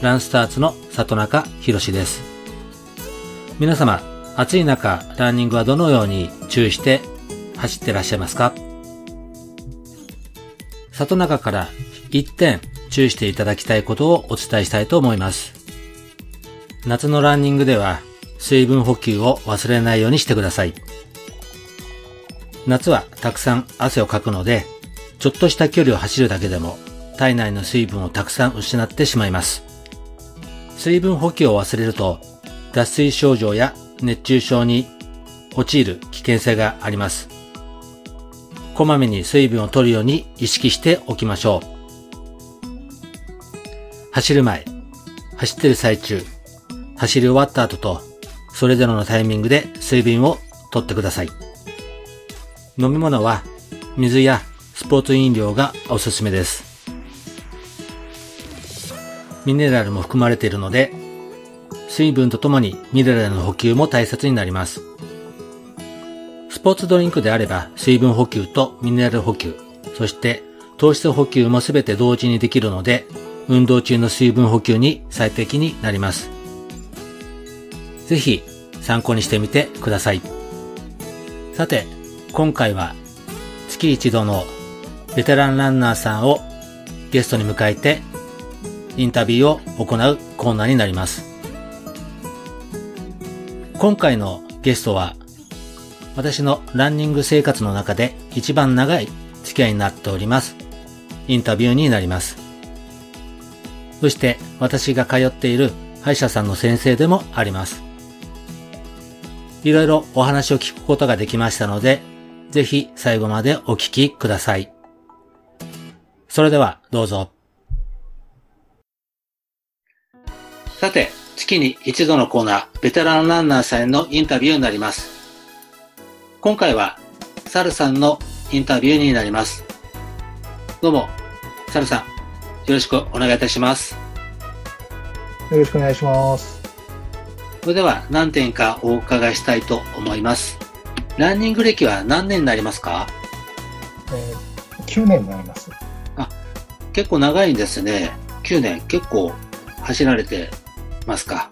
ランスターツの里中博です。皆様暑い中ランニングはどのように注意して走ってらっしゃいますか？里中から1点注意していただきたいことをお伝えしたいと思います。夏のランニングでは水分補給を忘れないようにしてください。夏はたくさん汗をかくのでちょっとした距離を走るだけでも体内の水分をたくさん失ってしまいます。水分補給を忘れると脱水症状や熱中症に陥る危険性があります。こまめに水分を取るように意識しておきましょう。走る前、走ってる最中、走り終わった後と、それぞれのタイミングで水分を取ってください。飲み物は水やスポーツ飲料がおすすめです。ミネラルも含まれているので、水分とともにミネラルの補給も大切になります。スポーツドリンクであれば水分補給とミネラル補給、そして糖質補給もすべて同時にできるので、運動中の水分補給に最適になります。ぜひ参考にしてみてください。さて、今回は月一度のベテランランナーさんをゲストに迎えてインタビューを行うコーナーになります。今回のゲストは、私のランニング生活の中で一番長い付き合いになっております。インタビューになります。そして私が通っている歯医者さんの先生でもあります。いろいろお話を聞くことができましたので、ぜひ最後までお聞きください。それではどうぞ。さて、月に一度のコーナー、ベテランランナーさんへのインタビューになります。今回は、サルさんのインタビューになります。どうも、サルさん、よろしくお願いいたします。よろしくお願いします。それでは何点かお伺いしたいと思います。ランニング歴は何年になりますか？えー、9年になります。あ、結構長いんですね。9年、結構走られてますか。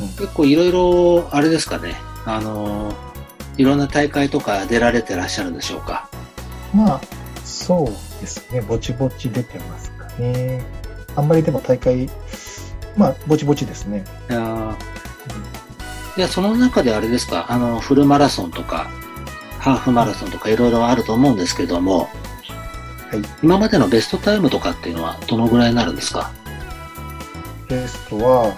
うん、結構いろいろ、あれですかね、あのいろんな大会とか出られてらっしゃるんでしょうか。まあ、そうですね、ぼちぼち出てますかね。あんまりでも大会、まあ、ぼちぼちですね。いや、うん、いやその中であれですか、あの、フルマラソンとか、ハーフマラソンとかいろいろあると思うんですけども、はい、今までのベストタイムとかっていうのはどのぐらいになるんですか。ベストは、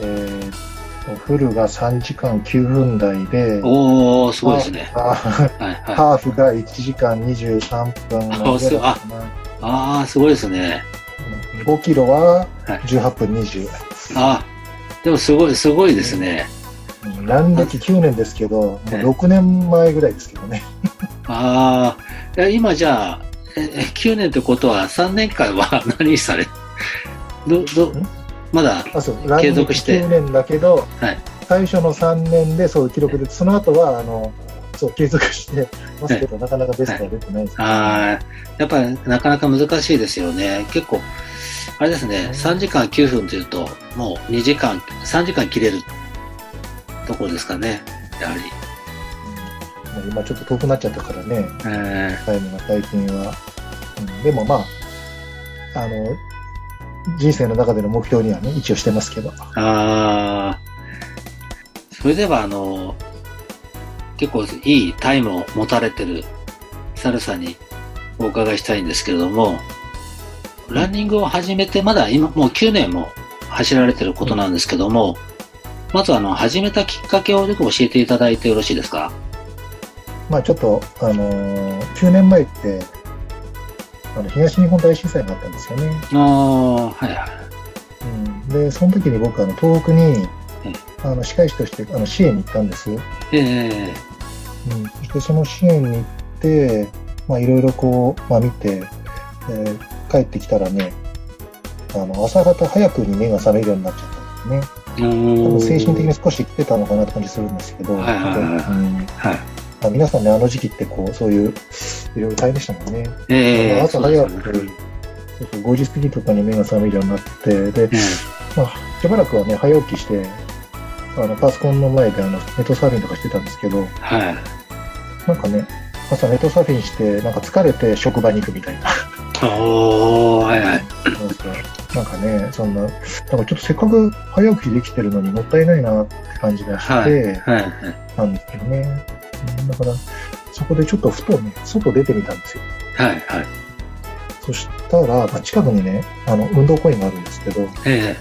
えー、フルが3時間9分台で、おおすごいですね。ハーフが1時間23分のあああ、すごいですね。5キロは18分20。はい、あでもすごい、すごいですね。ラン歴9年ですけど、もう6年前ぐらいですけどね。ああ、今じゃあ、9年ってことは3年間は 何され、ど、ど、まだ継続して。9年だけど、はい、最初の3年でそう記録で、その後は、あの、そう、継続してますけど、なかなかベストは出てないです、ね、ああ、やっぱりなかなか難しいですよね。結構、あれですね、3時間9分というと、もう2時間、3時間切れるところですかね、やはり。うん、今ちょっと遠くなっちゃったからね、えー、タイムが最近は。うん、でもまあ、あの、人生の中での目標にはね、一応してますけど。ああ。それでは、あの、結構いいタイムを持たれてるサルさんにお伺いしたいんですけれども、ランニングを始めてまだ今もう9年も走られてることなんですけども、まずあの、始めたきっかけをよく教えていただいてよろしいですか？まあちょっと、あのー、9年前って、あの東日本大震災があったんですよね。ああ、はいはい。うん、で、その時に僕、あの、東北に、あの、歯科医師として、あの、支援に行ったんです。ええうん。そしてその支援に行って、まあ、いろいろこう、まあ、見て、えー、帰ってきたらね、あの、朝方早くに目が覚めるようになっちゃったんですね。精神的に少し来てたのかなって感じするんですけど、はいはいはい、皆さんね、あの時期ってこう、そういう、いろいろ大変でしたもんね。えー、朝早く、ね、5時過ぎとかに目が覚めるようになって、で、まあ、しばらくはね、早起きして、あの、パソコンの前であの、ネットサーフィンとかしてたんですけど、はい。なんかね、朝ネットサーフィンして、なんか疲れて職場に行くみたいな。おー、はいはい。なんかね、そんな、なんかちょっとせっかく早起きできてるのにもったいないなって感じがして、はいはいはい、なんですけどね。だから、そこでちょっとふとね、外出てみたんですよ。はいはい。そしたら、まあ、近くにね、あの、運動公園があるんですけど、え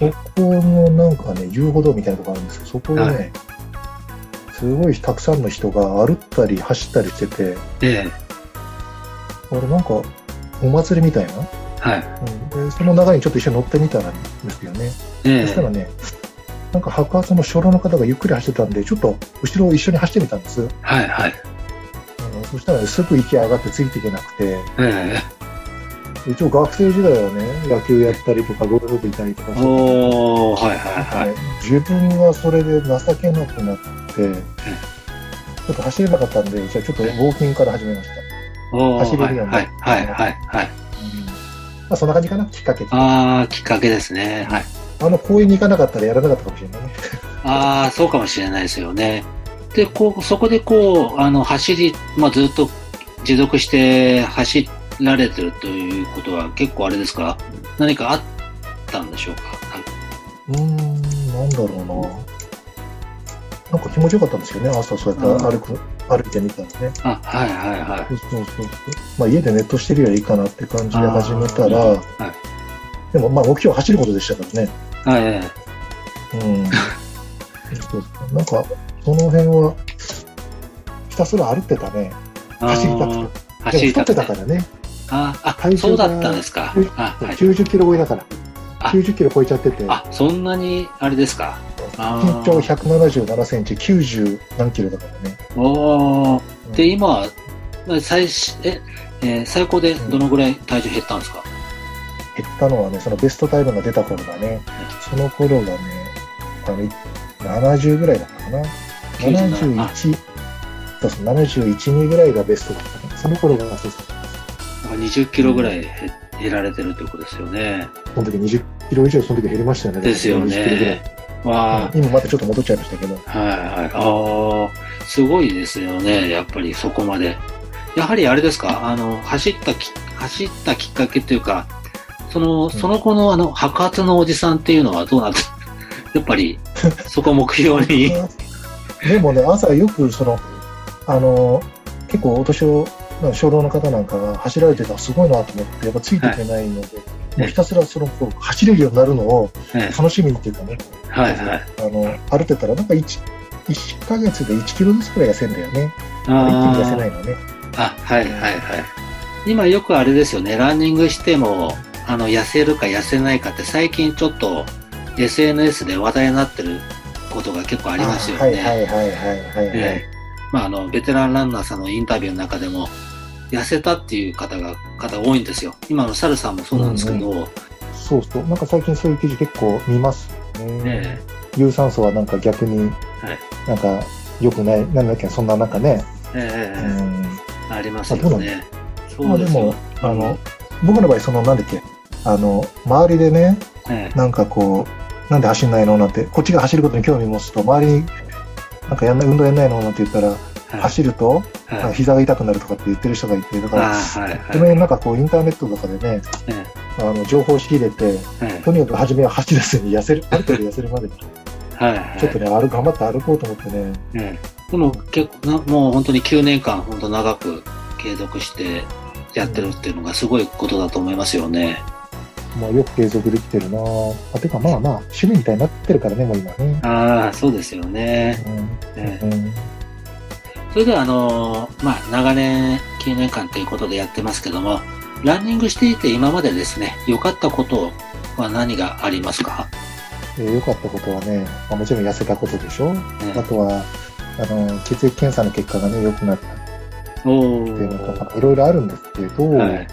え、そこのなんかね、遊歩道みたいなとこあるんですけど、そこでね、はい、すごいたくさんの人が歩ったり走ったりしてて、ええ、あれなんか、お祭りみたいな、はいうん、でその流れにちょっと一緒に乗ってみたらですよね。えそしたらね、なんか白髪の初老の方がゆっくり走ってたんで、ちょっと後ろを一緒に走ってみたんです。はいはい。そしたら、ね、すぐ息上がってついていけなくて、え一応学生時代はね、野球やったりとか、ゴルフ部いたりとかして、おはいはいはい、自分がそれで情けなくなって、ちょっと走れなかったんで、じゃあちょっとウォーキングから始めました。走れるようになって。はいはいはい、はい。まあそんな感じかな、きっかけ。ああ、きっかけですね。はい。あの公園に行かなかったらやらなかったかもしれないね。ああ、そうかもしれないですよね。で、こう、そこでこう、あの、走り、まあずっと持続して走っられてるということは結構あれですか？何かあったんでしょうか？うん、なんだろうな。なんか気持ちよかったんですよね、朝そうやって歩く、歩いてみたらね。あ、はいはいはい。そうそうそうまあ家でネットしてるよりいいかなって感じで始めたら、はい、でもまあ目標は走ることでしたからね。はいはいはい。うん。そうなんか、その辺は、ひたすら歩ってたね。走りたくて。走りたくて。太ってたからね。ああ、そうだったんですか。あはい、90キロ超えだから。90キロ超えちゃってて。あ、そんなに、あれですか？身長177センチ、90何キロだからね。おー。うん、で、今、最え、えー、最高でどのぐらい体重減ったんですか、うん、減ったのはね、そのベストタイムが出た頃がね、その頃がね、あの、70ぐらいだったかな。71、そうそう、71、2ぐらいがベストだった。その頃がそうそう。20キロぐらい減られてるということですよね。その時20キロ以上その時減りましたよね。ですよね。わ今またちょっと戻っちゃいましたけど。はいはい。ああ、すごいですよね。やっぱりそこまで。やはりあれですか、あの、走ったき、走ったきっかけというか、その、その後のあの、白髪のおじさんっていうのはどうなんですかやっぱり、そこ目標に。でもね、朝よくその、あの、結構お年を初老の方なんかが走られてたらすごいなと思って、やっぱついていけないので、はい、もうひたすらそのこう走れるようになるのを楽しみにっていうかね、はいはい、あの歩いてたら、なんか 1, 1ヶ月で1キロずつくらい痩せるんだよね。一気に痩せないのね。あ、はいはいはい。今よくあれですよね、ランニングしても、あの、痩せるか痩せないかって最近ちょっと SNS で話題になってることが結構ありますよね。はいはいはいはいはい、はい。まあ、あの、ベテランランナーさんのインタビューの中でも、痩せたっていう方が、方多いんですよ。今のサルさんもそうなんですけど、うんうん、そうそう。なんか最近そういう記事結構見ますね。ね有酸素はなんか逆に、なんか良くない、なんだっけ、そんななんかね。ええうん、ありますよね。まあでも、あの、僕の場合、その、なんだっけ、あの、周りでね、ええ、なんかこう、なんで走んないのなんて、こっちが走ることに興味持つと、周りに、なんかやんない、運動やんないのなんて言ったら、走ると、はい、膝が痛くなるとかって言ってる人がいて、だから、はいはい、この辺なんかこうインターネットとかでね、あの情報を仕入れて、とにかく初めは走らずに痩せる、ある程度痩せるまではいはい、ちょっとね、歩頑張って歩こうと思ってね。でも結構な、もう本当に9年間、本当長く継続してやってるっていうのがすごいことだと思いますよね。まあ、よく継続できてるな。あ。てか、まあまあ、趣味みたいになってるからね、もう今ね。ああ、そうですよね。うん、ねうん。それでは、あのー、まあ、長年、9年間ということでやってますけども、ランニングしていて今までですね、良かったことは何がありますか？良、えー、かったことはね、まあ、もちろん痩せたことでしょ、ね、あとはあの血液検査の結果がね良くなったっていうのとかいろいろあるんですけど、はい、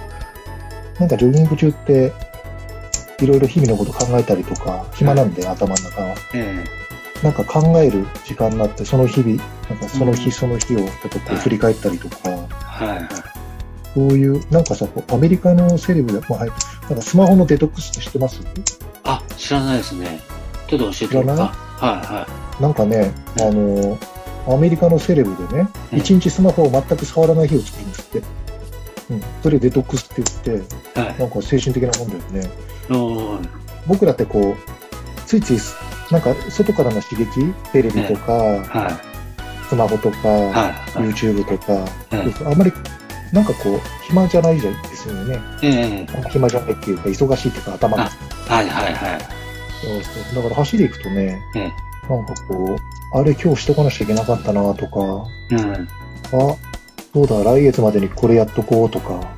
なんかジョギング中っていろいろ日々のこと考えたりとか暇なんで、はい、頭の中は、えー、なんか考える時間になってその日々なんかその日その日をちょっとこう振り返ったりとか、はいはい。そういう、なんかさ、アメリカのセレブで、まあ、はい、なんかスマホのデトックスって知ってます？あ、知らないですね。ちょっと教えてください？はいはい。なんかね、あの、アメリカのセレブでね、一、うん、日スマホを全く触らない日を作るんですって。うん。それデトックスって言って、はい、なんか精神的なもんだよね。僕らってこう、ついつい、なんか外からの刺激、テレビとか、はい、スマホとか、はい、YouTube とか、あんまりなんかこう、暇じゃないじゃないですよね。ええ暇じゃないっていうか、忙しいっていうか、頭が。はいはいはい。そうそう。だから走り行くとね、ええ、なんかこう、あれ今日してこなきゃいけなかったなとか、うん、あ、そうだ、来月までにこれやっとこうとか、なんか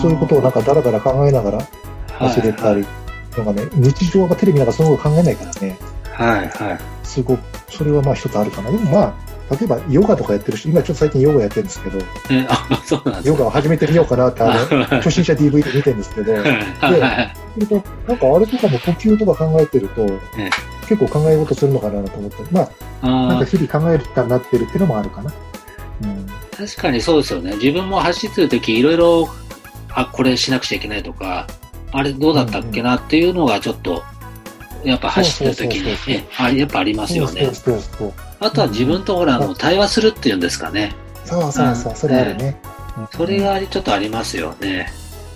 そういうことをなんかだらだら考えながら走れたり、はいはい、なんかね、日常がテレビなんかそのこと考えないからね。はいはい。すごく、それはまあ一つあるかな。でもまあ、例えばヨガとかやってるし、今ちょっと最近ヨガやってるんですけど、えあそうなんヨガを始めてみようかなって、あの、初心者 DV で見てるんですけど、で、なんかあれとかも呼吸とか考えてると、結構考え事するのかなと思って、まあ、なんか日々考えるかになってるっていうのもあるかな。うん、確かにそうですよね。自分も走ってる時いろいろ、あ、これしなくちゃいけないとか、あれどうだったっけなっていうのがちょっと、やっぱ走ってる時にね、あやっぱありますよね。あとは自分とほら、あの、対話するっていうんですかね。そうそうそう、それあるね。それがちょっとありますよね。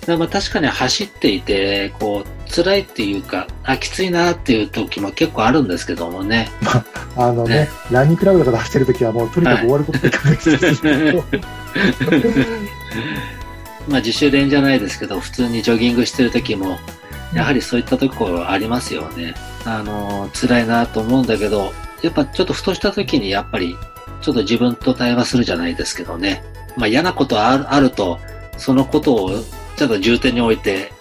まあ確かに走っていて、こう、辛いっていうか、あ、きついなっていう時も結構あるんですけどもね。まあ、あのね、ねランニングクラブとかで走ってる時はもうとにかく終わることで考えてる、まあ自主練じゃないですけど、普通にジョギングしてる時も、やはりそういったところありますよね。あの、辛いなと思うんだけど、やっぱちょっとふとした時にやっぱりちょっと自分と対話するじゃないですけどね。まあ嫌なことあるあると、そのことをちょっと重点に置いて、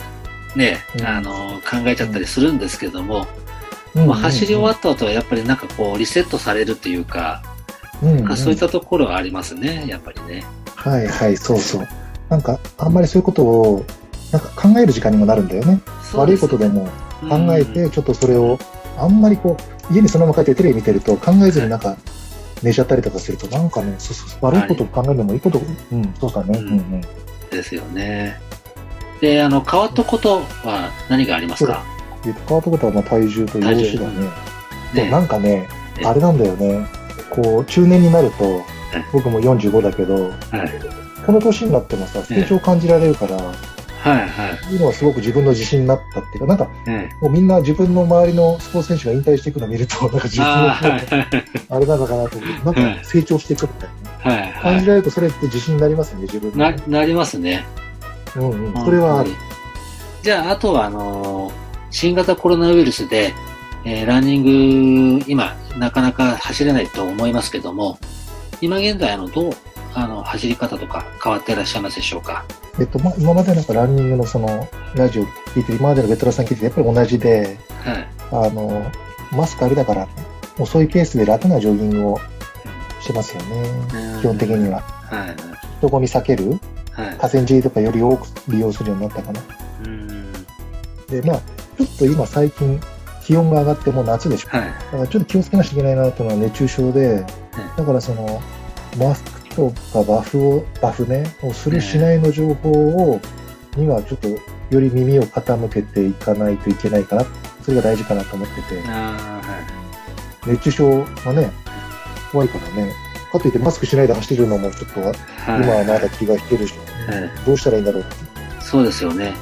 ね、うん、あの、考えちゃったりするんですけども、うん、まあ、走り終わった後はやっぱりなんかこうリセットされるっていうか、うんうん、そういったところはありますね、やっぱりね。はいはい、そうそう。なんか、あんまりそういうことを、なんか考える時間にもなるんだよね。悪いことでも考えて、ちょっとそれを、あんまりこう、家にそのまま帰ってテレビ見てると考えずになんか寝ちゃったりとかすると、なんかね、そうそう悪いことを考えるのもいいこと、はい、うん、そうだね。うん、うん、ですよね。で、あの、変わったことは何がありますか？変わったことはまあ体重と容姿だね。で、なんかね、あれなんだよね。こう、中年になると、僕も45だけど、はい、この年になってもさ、成長を感じられるから、はいはい。いうのはすごく自分の自信になったっていうか、なんか、もうみんな自分の周りのスポーツ選手が引退していくのを見ると、なんか自分の、あれなのかなと思って、なんか成長していくみたいな、はいはい。感じられるとそれって自信になりますね、自分な、なりますね。うんうん。それはある。じゃあ、あとは、あのー、新型コロナウイルスで、えー、ランニング、今、なかなか走れないと思いますけども、今現在、あの、どう、あの、走り方とか変わっていらっしゃいますでしょうか？えっと、ま、今までなんかランニングのその、ラジオ聞いて、今までのベテランさん聞いて、やっぱり同じで、はい、あの、マスクありだから、遅いペースで楽なジョギングをしてますよね、基本的には。はい、人混み避ける、はい、河川敷とかより多く利用するようになったかな。で、まあ、ちょっと今最近、気温が上がってもう夏でしょ。はい、だからちょっと気をつけなきゃいけないなというのは熱中症で、だからその、マスクとかバフを、バフね、をするしないの情報を、にはちょっとより耳を傾けていかないといけないかな。それが大事かなと思ってて。はい、熱中症はね、怖いからね。かといってマスクしないで走るのもちょっと、今はまだ気が引けるし、はい、どうしたらいいんだろう。そうですよね。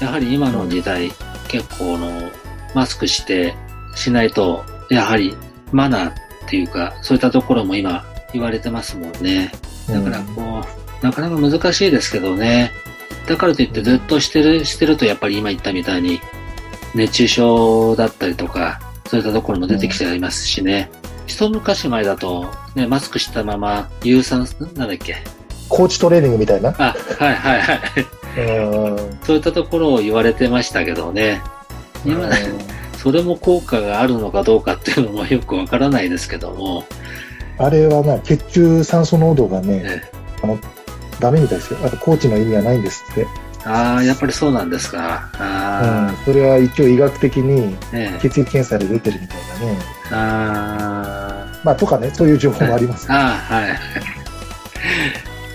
やはり今の時代、結構の、マスクしてしないと、やはりマナーっていうか、そういったところも今、言われてますもんね。だからこう、うん、なかなか難しいですけどね。だからといってずっとしてる、してるとやっぱり今言ったみたいに、熱中症だったりとか、そういったところも出てきてありますしね。うん、一昔前だと、ね、マスクしたまま、有酸素、なんだっけ？コーチトレーニングみたいな？あ、はいはいはい。そういったところを言われてましたけどね。今、それも効果があるのかどうかっていうのもよくわからないですけども。あれはな、血中酸素濃度がね、ねあの、ダメみたいですよ。あと、コーチの意味はないんですって。ああ、やっぱりそうなんですか。あうん、それは一応医学的に血液検査で出てるみたいなね。ああ。まあ、とかね、そういう情報もあります、ね、ああ、はい。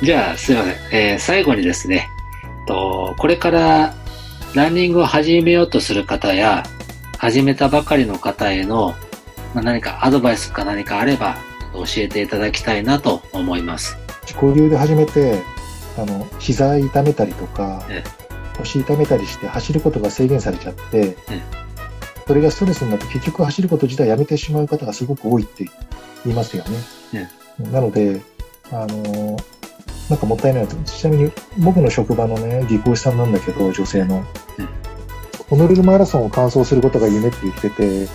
じゃあ、すいません。えー、最後にですね、と、これからランニングを始めようとする方や、始めたばかりの方への、まあ、何かアドバイスか何かあれば教えていただきたいなと思います。自己流で始めて、あの、膝痛めたりとか、腰痛めたりして走ることが制限されちゃって、それがストレスになって結局走ること自体やめてしまう方がすごく多いって言いますよね。なので、あのなんかもったいないちなみに僕の職場のね、技工士さんなんだけど、女性の。ホノルルマラソンを完走することが夢って言ってて、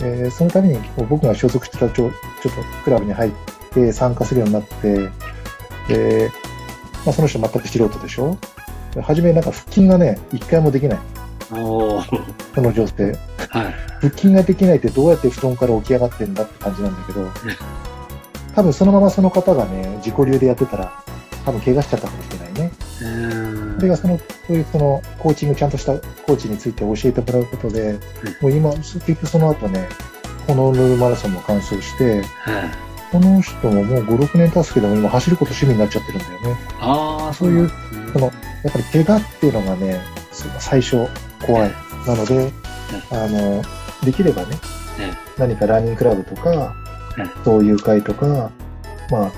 えー、そのために僕が所属してたちょちょっとクラブに入って参加するようになって、で、まあ、その人全く素人でしょ？初めなんか腹筋がね、一回もできない。その女性。はい。腹筋ができないってどうやって布団から起き上がってんだって感じなんだけど、多分そのままその方がね、自己流でやってたら、多分怪我しちゃったかもしれないね。それがその、そういうその、コーチングちゃんとしたコーチについて教えてもらうことで、もう今、結局その後ね、ホノルルマラソンも完走して、この人ももう5、6年経つけども、今走ること趣味になっちゃってるんだよね。ああ、そういう、その、やっぱり怪我っていうのがね、最初怖い。なので、あの、できればね、何かランニングクラブとか、そういう会とか、まあ、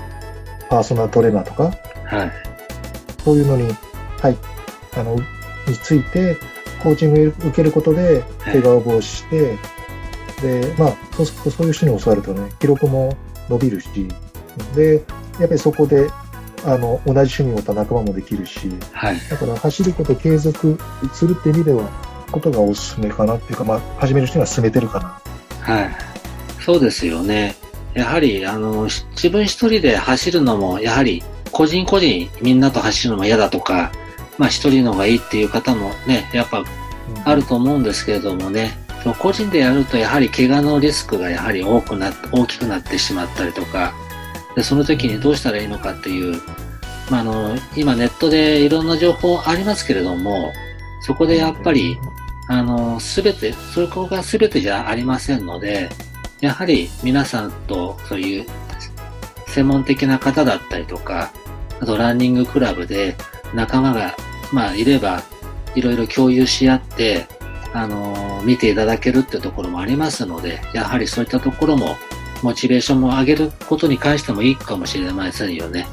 パーソナルトレーナーとか、はい、そういうのに、はい、あの、について、コーチングを受けることで、怪我を防止して、で、まあ、そうするとそういう人に教わるとね、記録も伸びるし、で、やっぱりそこで、あの、同じ趣味を持った仲間もできるし、はい、だから走ること継続するって意味では、ことがおすすめかなっていうか、まあ、始める人には進めてるかな。はい。そうですよね。やはり、あの、自分一人で走るのも、やはり、個人個人みんなと走るのも嫌だとか、まあ一人の方がいいっていう方もね、やっぱあると思うんですけれどもね、その個人でやるとやはり怪我のリスクがやはり多くな大きくなってしまったりとか、でその時にどうしたらいいのかっていう、まあ、あの、今ネットでいろんな情報ありますけれども、そこでやっぱり、あの、すべて、そこがすべてじゃありませんので、やはり皆さんとそういう専門的な方だったりとか、あとランニングクラブで仲間が、まあ、いれば、いろいろ共有し合って、あの、見ていただけるっていうところもありますので、やはりそういったところも、モチベーションも上げることに関してもいいかもしれませんよね。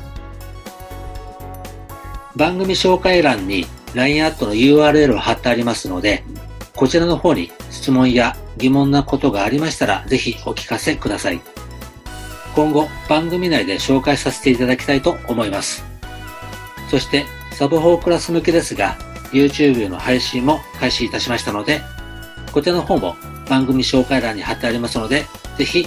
番組紹介欄に LINE アットの URL を貼ってありますので、こちらの方に質問や疑問なことがありましたら、ぜひお聞かせください。今後番組内で紹介させていただきたいと思います。そしてサブ4クラス向けですが YouTube の配信も開始いたしましたのでこちらの方も番組紹介欄に貼ってありますのでぜひ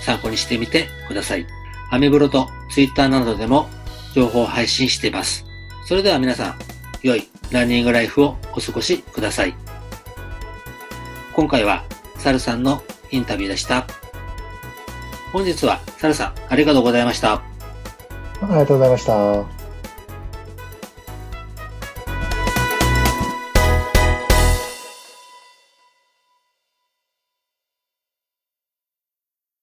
参考にしてみてください。アメブロと Twitter などでも情報を配信しています。それでは皆さん、良いランニングライフをお過ごしください。今回はサルさんのインタビューでした。本日はサルさん、ありがとうございました。ありがとうございました。